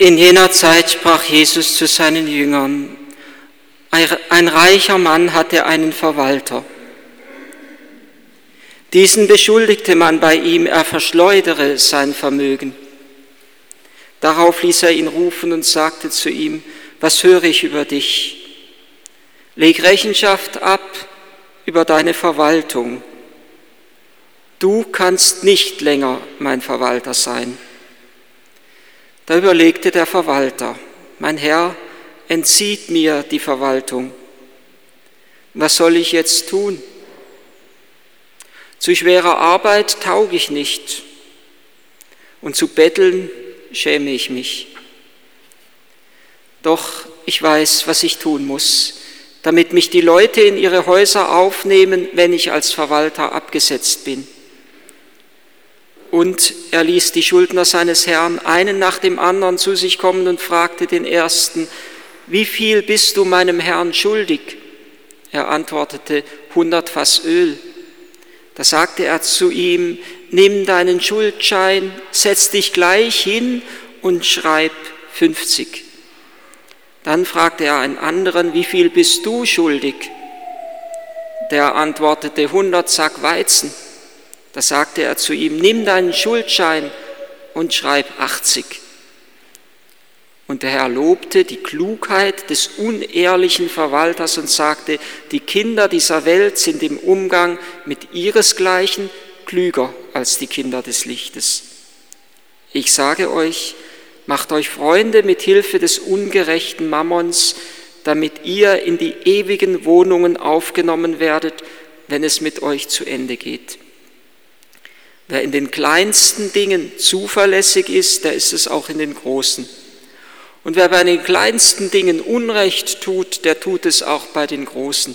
In jener Zeit sprach Jesus zu seinen Jüngern, ein reicher Mann hatte einen Verwalter. Diesen beschuldigte man bei ihm, er verschleudere sein Vermögen. Darauf ließ er ihn rufen und sagte zu ihm, was höre ich über dich? Leg Rechenschaft ab über deine Verwaltung. Du kannst nicht länger mein Verwalter sein. Da überlegte der Verwalter, mein Herr entzieht mir die Verwaltung. Was soll ich jetzt tun? Zu schwerer Arbeit tauge ich nicht und zu betteln schäme ich mich. Doch ich weiß, was ich tun muss, damit mich die Leute in ihre Häuser aufnehmen, wenn ich als Verwalter abgesetzt bin. Und er ließ die Schuldner seines Herrn einen nach dem anderen zu sich kommen und fragte den ersten, wie viel bist du meinem Herrn schuldig? Er antwortete, hundert Fass Öl. Da sagte er zu ihm, nimm deinen Schuldschein, setz dich gleich hin und schreib 50. Dann fragte er einen anderen, wie viel bist du schuldig? Der antwortete, hundert Sack Weizen. Da sagte er zu ihm, nimm deinen Schuldschein und schreib 80. Und der Herr lobte die Klugheit des unehrlichen Verwalters und sagte, die Kinder dieser Welt sind im Umgang mit ihresgleichen klüger als die Kinder des Lichtes. Ich sage euch, macht euch Freunde mit Hilfe des ungerechten Mammons, damit ihr in die ewigen Wohnungen aufgenommen werdet, wenn es mit euch zu Ende geht. Wer in den kleinsten Dingen zuverlässig ist, der ist es auch in den großen. Und wer bei den kleinsten Dingen Unrecht tut, der tut es auch bei den großen.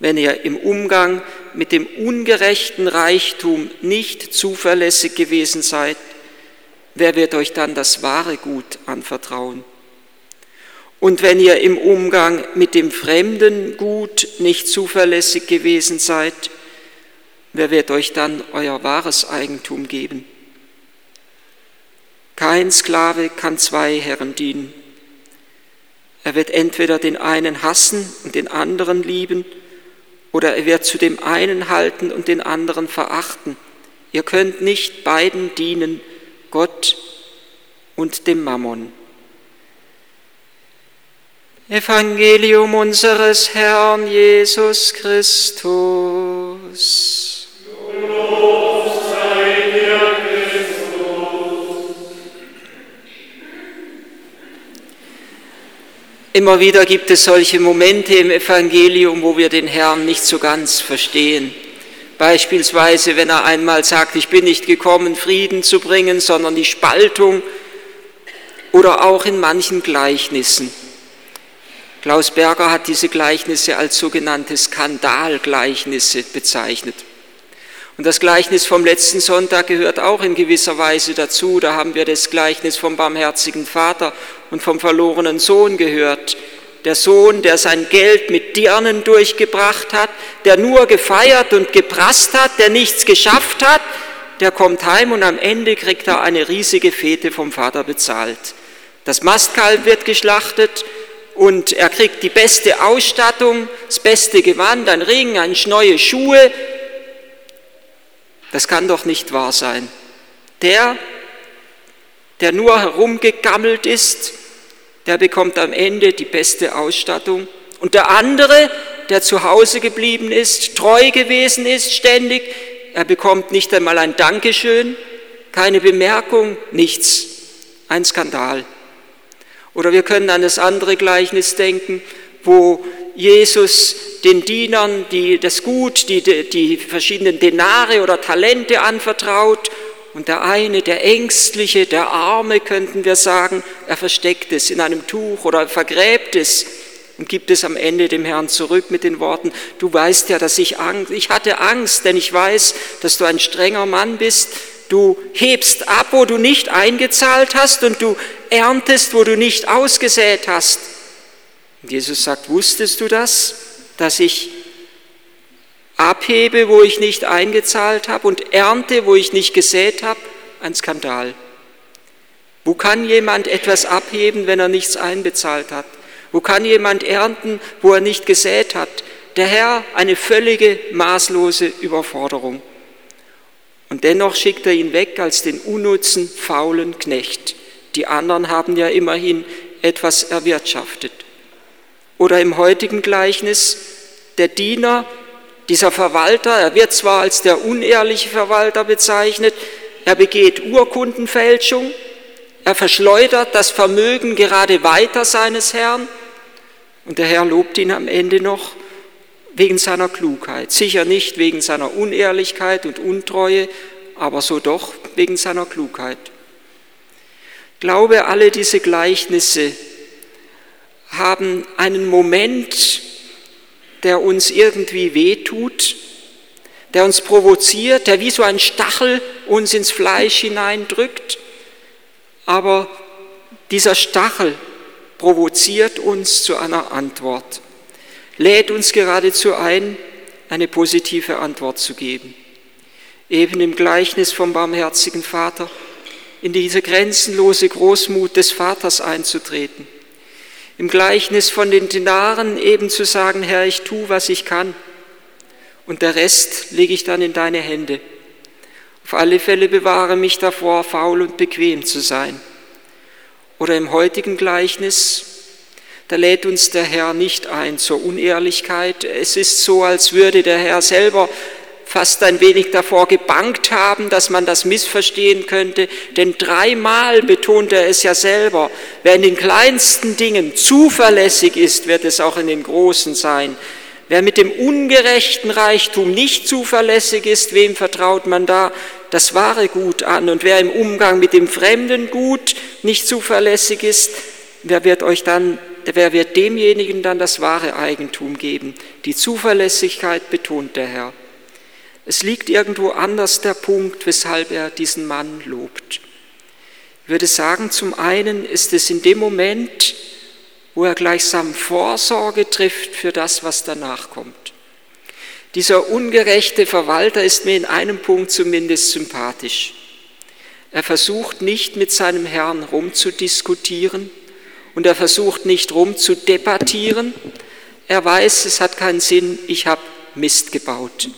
Wenn ihr im Umgang mit dem ungerechten Reichtum nicht zuverlässig gewesen seid, wer wird euch dann das wahre Gut anvertrauen? Und wenn ihr im Umgang mit dem fremden Gut nicht zuverlässig gewesen seid, wer wird euch dann euer wahres Eigentum geben? Kein Sklave kann zwei Herren dienen. Er wird entweder den einen hassen und den anderen lieben, oder er wird zu dem einen halten und den anderen verachten. Ihr könnt nicht beiden dienen, Gott und dem Mammon. Evangelium unseres Herrn Jesus Christus. Immer wieder gibt es solche Momente im Evangelium, wo wir den Herrn nicht so ganz verstehen. Beispielsweise, wenn er einmal sagt, ich bin nicht gekommen, Frieden zu bringen, sondern die Spaltung. Oder auch in manchen Gleichnissen. Klaus Berger hat diese Gleichnisse als sogenannte Skandalgleichnisse bezeichnet. Und das Gleichnis vom letzten Sonntag gehört auch in gewisser Weise dazu. Da haben wir das Gleichnis vom barmherzigen Vater und vom verlorenen Sohn gehört. Der Sohn, der sein Geld mit Dirnen durchgebracht hat, der nur gefeiert und geprasst hat, der nichts geschafft hat, der kommt heim und am Ende kriegt er eine riesige Fete vom Vater bezahlt. Das Mastkalb wird geschlachtet und er kriegt die beste Ausstattung, das beste Gewand, ein Ring, ein neue Schuhe, das kann doch nicht wahr sein. Der, der nur herumgegammelt ist, der bekommt am Ende die beste Ausstattung. Und der andere, der zu Hause geblieben ist, treu gewesen ist ständig, er bekommt nicht einmal ein Dankeschön, keine Bemerkung, nichts. Ein Skandal. Oder wir können an das andere Gleichnis denken, wo Jesus den Dienern die, das Gut, die, die verschiedenen Denare oder Talente anvertraut. Und der eine, der Ängstliche, der Arme, könnten wir sagen, er versteckt es in einem Tuch oder vergräbt es und gibt es am Ende dem Herrn zurück mit den Worten, du weißt ja, dass ich Angst, ich hatte Angst, denn ich weiß, dass du ein strenger Mann bist. Du hebst ab, wo du nicht eingezahlt hast und du erntest, wo du nicht ausgesät hast. Jesus sagt, wusstest du das? Dass ich abhebe, wo ich nicht eingezahlt habe und ernte, wo ich nicht gesät habe, ein Skandal. Wo kann jemand etwas abheben, wenn er nichts einbezahlt hat? Wo kann jemand ernten, wo er nicht gesät hat? Der Herr eine völlige, maßlose Überforderung. Und dennoch schickt er ihn weg als den unnutzen, faulen Knecht. Die anderen haben ja immerhin etwas erwirtschaftet. Oder im heutigen Gleichnis, der Diener, dieser Verwalter, er wird zwar als der unehrliche Verwalter bezeichnet, er begeht Urkundenfälschung, er verschleudert das Vermögen gerade weiter seines Herrn und der Herr lobt ihn am Ende noch wegen seiner Klugheit, sicher nicht wegen seiner Unehrlichkeit und Untreue, aber so doch wegen seiner Klugheit. Glaube, alle diese Gleichnisse haben einen Moment, der uns irgendwie wehtut, der uns provoziert, der wie so ein Stachel uns ins Fleisch hineindrückt. Aber dieser Stachel provoziert uns zu einer Antwort, lädt uns geradezu ein, eine positive Antwort zu geben. Eben im Gleichnis vom barmherzigen Vater, in diese grenzenlose Großmut des Vaters einzutreten im Gleichnis von den Denaren eben zu sagen, Herr, ich tue, was ich kann und der Rest lege ich dann in deine Hände. Auf alle Fälle bewahre mich davor, faul und bequem zu sein. Oder im heutigen Gleichnis, da lädt uns der Herr nicht ein zur Unehrlichkeit. Es ist so, als würde der Herr selber fast ein wenig davor gebankt haben, dass man das missverstehen könnte, denn dreimal betont er es ja selber, wer in den kleinsten Dingen zuverlässig ist, wird es auch in den großen sein. Wer mit dem ungerechten Reichtum nicht zuverlässig ist, wem vertraut man da das wahre Gut an? Und wer im Umgang mit dem fremden Gut nicht zuverlässig ist, wer wird euch dann, wer wird demjenigen dann das wahre Eigentum geben? Die Zuverlässigkeit betont der Herr. Es liegt irgendwo anders der Punkt, weshalb er diesen Mann lobt. Ich würde sagen, zum einen ist es in dem Moment, wo er gleichsam Vorsorge trifft für das, was danach kommt. Dieser ungerechte Verwalter ist mir in einem Punkt zumindest sympathisch. Er versucht nicht mit seinem Herrn rumzudiskutieren und er versucht nicht rumzudebattieren. Er weiß, es hat keinen Sinn, ich habe Mist gebaut.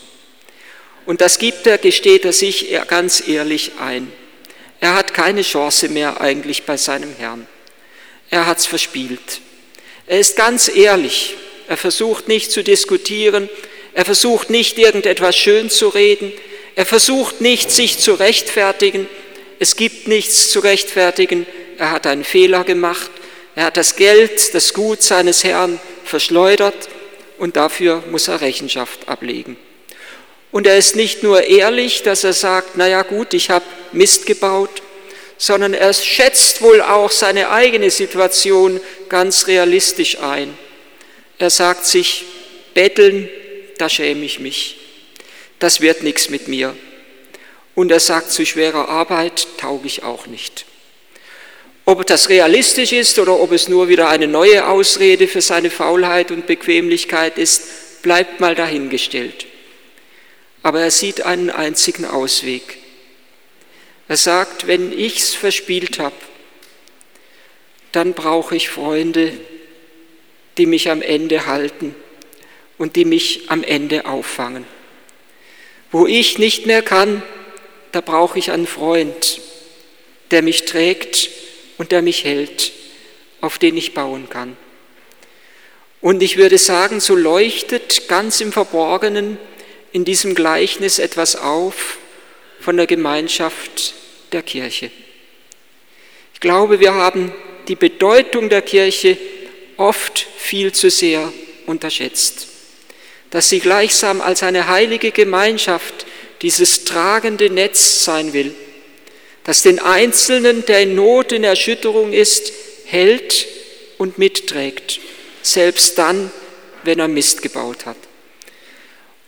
Und das gibt er, gesteht er sich ganz ehrlich ein. Er hat keine Chance mehr eigentlich bei seinem Herrn. Er hat es verspielt. Er ist ganz ehrlich. Er versucht nicht zu diskutieren. Er versucht nicht irgendetwas schön zu reden. Er versucht nicht sich zu rechtfertigen. Es gibt nichts zu rechtfertigen. Er hat einen Fehler gemacht. Er hat das Geld, das Gut seines Herrn verschleudert und dafür muss er Rechenschaft ablegen. Und er ist nicht nur ehrlich, dass er sagt, naja gut, ich habe Mist gebaut, sondern er schätzt wohl auch seine eigene Situation ganz realistisch ein. Er sagt sich, betteln, da schäme ich mich. Das wird nichts mit mir. Und er sagt, zu schwerer Arbeit tauge ich auch nicht. Ob das realistisch ist oder ob es nur wieder eine neue Ausrede für seine Faulheit und Bequemlichkeit ist, bleibt mal dahingestellt aber er sieht einen einzigen Ausweg. Er sagt, wenn ich es verspielt habe, dann brauche ich Freunde, die mich am Ende halten und die mich am Ende auffangen. Wo ich nicht mehr kann, da brauche ich einen Freund, der mich trägt und der mich hält, auf den ich bauen kann. Und ich würde sagen, so leuchtet ganz im Verborgenen in diesem Gleichnis etwas auf von der Gemeinschaft der Kirche. Ich glaube, wir haben die Bedeutung der Kirche oft viel zu sehr unterschätzt, dass sie gleichsam als eine heilige Gemeinschaft dieses tragende Netz sein will, das den Einzelnen, der in Not, in Erschütterung ist, hält und mitträgt, selbst dann, wenn er Mist gebaut hat.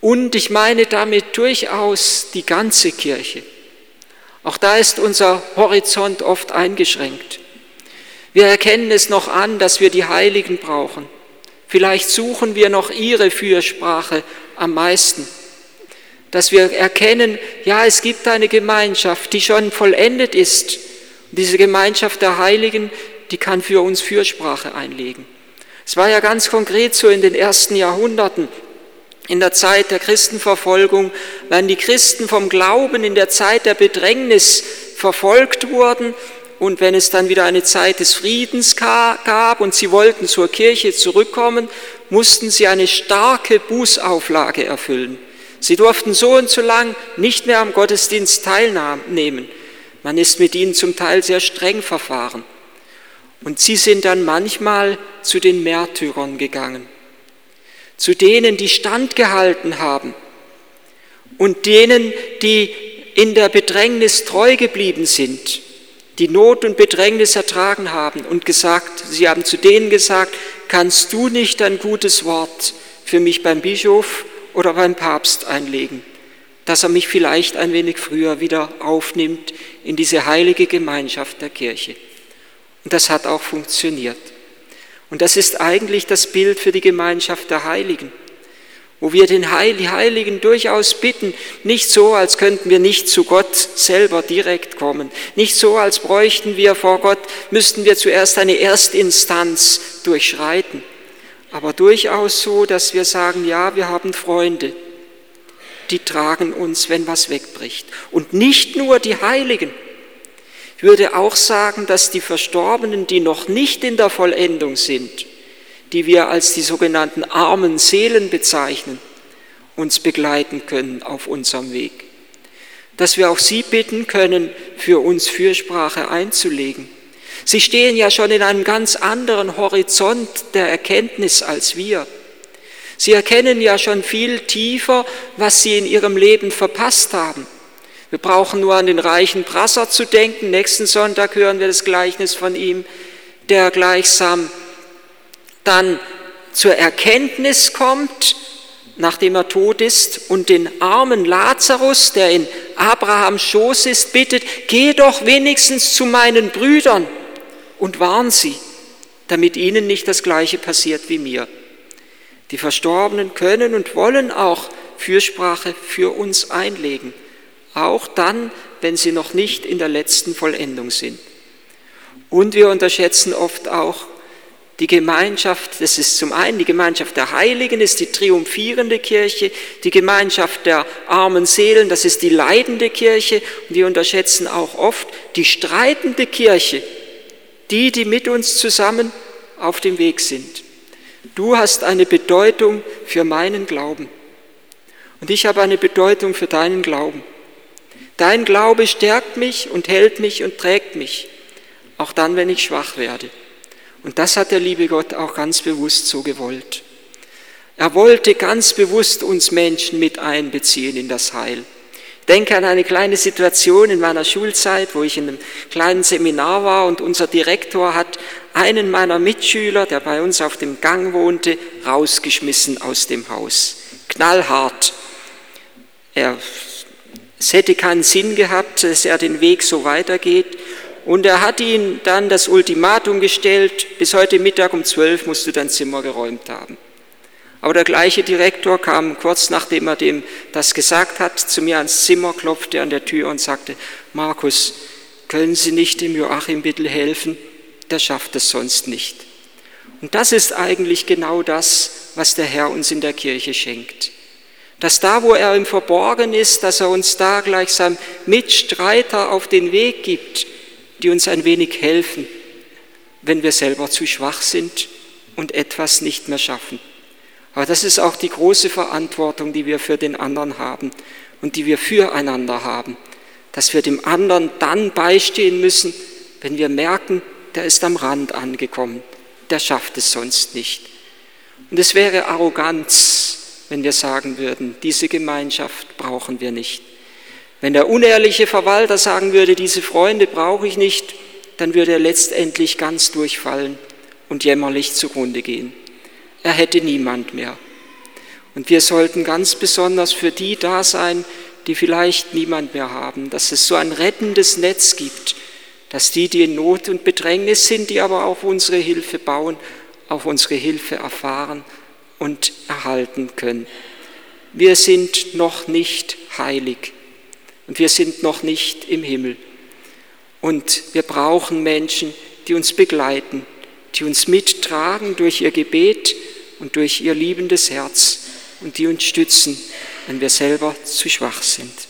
Und ich meine damit durchaus die ganze Kirche. Auch da ist unser Horizont oft eingeschränkt. Wir erkennen es noch an, dass wir die Heiligen brauchen. Vielleicht suchen wir noch ihre Fürsprache am meisten. Dass wir erkennen, ja, es gibt eine Gemeinschaft, die schon vollendet ist Und diese Gemeinschaft der Heiligen, die kann für uns Fürsprache einlegen. Es war ja ganz konkret so in den ersten Jahrhunderten, in der Zeit der Christenverfolgung, wenn die Christen vom Glauben in der Zeit der Bedrängnis verfolgt wurden und wenn es dann wieder eine Zeit des Friedens gab und sie wollten zur Kirche zurückkommen, mussten sie eine starke Bußauflage erfüllen. Sie durften so und so lang nicht mehr am Gottesdienst teilnehmen. Man ist mit ihnen zum Teil sehr streng verfahren. Und sie sind dann manchmal zu den Märtyrern gegangen, zu denen, die standgehalten haben und denen, die in der Bedrängnis treu geblieben sind, die Not und Bedrängnis ertragen haben und gesagt, sie haben zu denen gesagt, kannst du nicht ein gutes Wort für mich beim Bischof oder beim Papst einlegen, dass er mich vielleicht ein wenig früher wieder aufnimmt in diese heilige Gemeinschaft der Kirche. Und das hat auch funktioniert. Und das ist eigentlich das Bild für die Gemeinschaft der Heiligen, wo wir den Heiligen durchaus bitten, nicht so, als könnten wir nicht zu Gott selber direkt kommen, nicht so, als bräuchten wir vor Gott, müssten wir zuerst eine Erstinstanz durchschreiten, aber durchaus so, dass wir sagen, ja, wir haben Freunde, die tragen uns, wenn was wegbricht. Und nicht nur die Heiligen, ich würde auch sagen, dass die Verstorbenen, die noch nicht in der Vollendung sind, die wir als die sogenannten armen Seelen bezeichnen, uns begleiten können auf unserem Weg. Dass wir auch sie bitten können, für uns Fürsprache einzulegen. Sie stehen ja schon in einem ganz anderen Horizont der Erkenntnis als wir. Sie erkennen ja schon viel tiefer, was sie in ihrem Leben verpasst haben. Wir brauchen nur an den reichen Brasser zu denken. Nächsten Sonntag hören wir das Gleichnis von ihm, der gleichsam dann zur Erkenntnis kommt, nachdem er tot ist, und den armen Lazarus, der in Abrahams Schoß ist, bittet, geh doch wenigstens zu meinen Brüdern und warn sie, damit ihnen nicht das Gleiche passiert wie mir. Die Verstorbenen können und wollen auch Fürsprache für uns einlegen auch dann, wenn sie noch nicht in der letzten Vollendung sind. Und wir unterschätzen oft auch die Gemeinschaft, das ist zum einen die Gemeinschaft der Heiligen, ist die triumphierende Kirche, die Gemeinschaft der armen Seelen, das ist die leidende Kirche. Und wir unterschätzen auch oft die streitende Kirche, die, die mit uns zusammen auf dem Weg sind. Du hast eine Bedeutung für meinen Glauben und ich habe eine Bedeutung für deinen Glauben. Dein Glaube stärkt mich und hält mich und trägt mich, auch dann, wenn ich schwach werde. Und das hat der liebe Gott auch ganz bewusst so gewollt. Er wollte ganz bewusst uns Menschen mit einbeziehen in das Heil. Ich denke an eine kleine Situation in meiner Schulzeit, wo ich in einem kleinen Seminar war und unser Direktor hat einen meiner Mitschüler, der bei uns auf dem Gang wohnte, rausgeschmissen aus dem Haus. Knallhart. Er es hätte keinen Sinn gehabt, dass er den Weg so weitergeht. Und er hat ihm dann das Ultimatum gestellt, bis heute Mittag um zwölf musst du dein Zimmer geräumt haben. Aber der gleiche Direktor kam kurz nachdem er dem das gesagt hat, zu mir ans Zimmer, klopfte an der Tür und sagte, Markus, können Sie nicht dem Joachim bitte helfen? Der schafft es sonst nicht. Und das ist eigentlich genau das, was der Herr uns in der Kirche schenkt dass da, wo er im Verborgen ist, dass er uns da gleichsam Mitstreiter auf den Weg gibt, die uns ein wenig helfen, wenn wir selber zu schwach sind und etwas nicht mehr schaffen. Aber das ist auch die große Verantwortung, die wir für den anderen haben und die wir füreinander haben, dass wir dem anderen dann beistehen müssen, wenn wir merken, der ist am Rand angekommen, der schafft es sonst nicht. Und es wäre Arroganz, wenn wir sagen würden, diese Gemeinschaft brauchen wir nicht. Wenn der unehrliche Verwalter sagen würde, diese Freunde brauche ich nicht, dann würde er letztendlich ganz durchfallen und jämmerlich zugrunde gehen. Er hätte niemand mehr. Und wir sollten ganz besonders für die da sein, die vielleicht niemand mehr haben, dass es so ein rettendes Netz gibt, dass die, die in Not und Bedrängnis sind, die aber auf unsere Hilfe bauen, auf unsere Hilfe erfahren und erhalten können. Wir sind noch nicht heilig und wir sind noch nicht im Himmel. Und wir brauchen Menschen, die uns begleiten, die uns mittragen durch ihr Gebet und durch ihr liebendes Herz und die uns stützen, wenn wir selber zu schwach sind.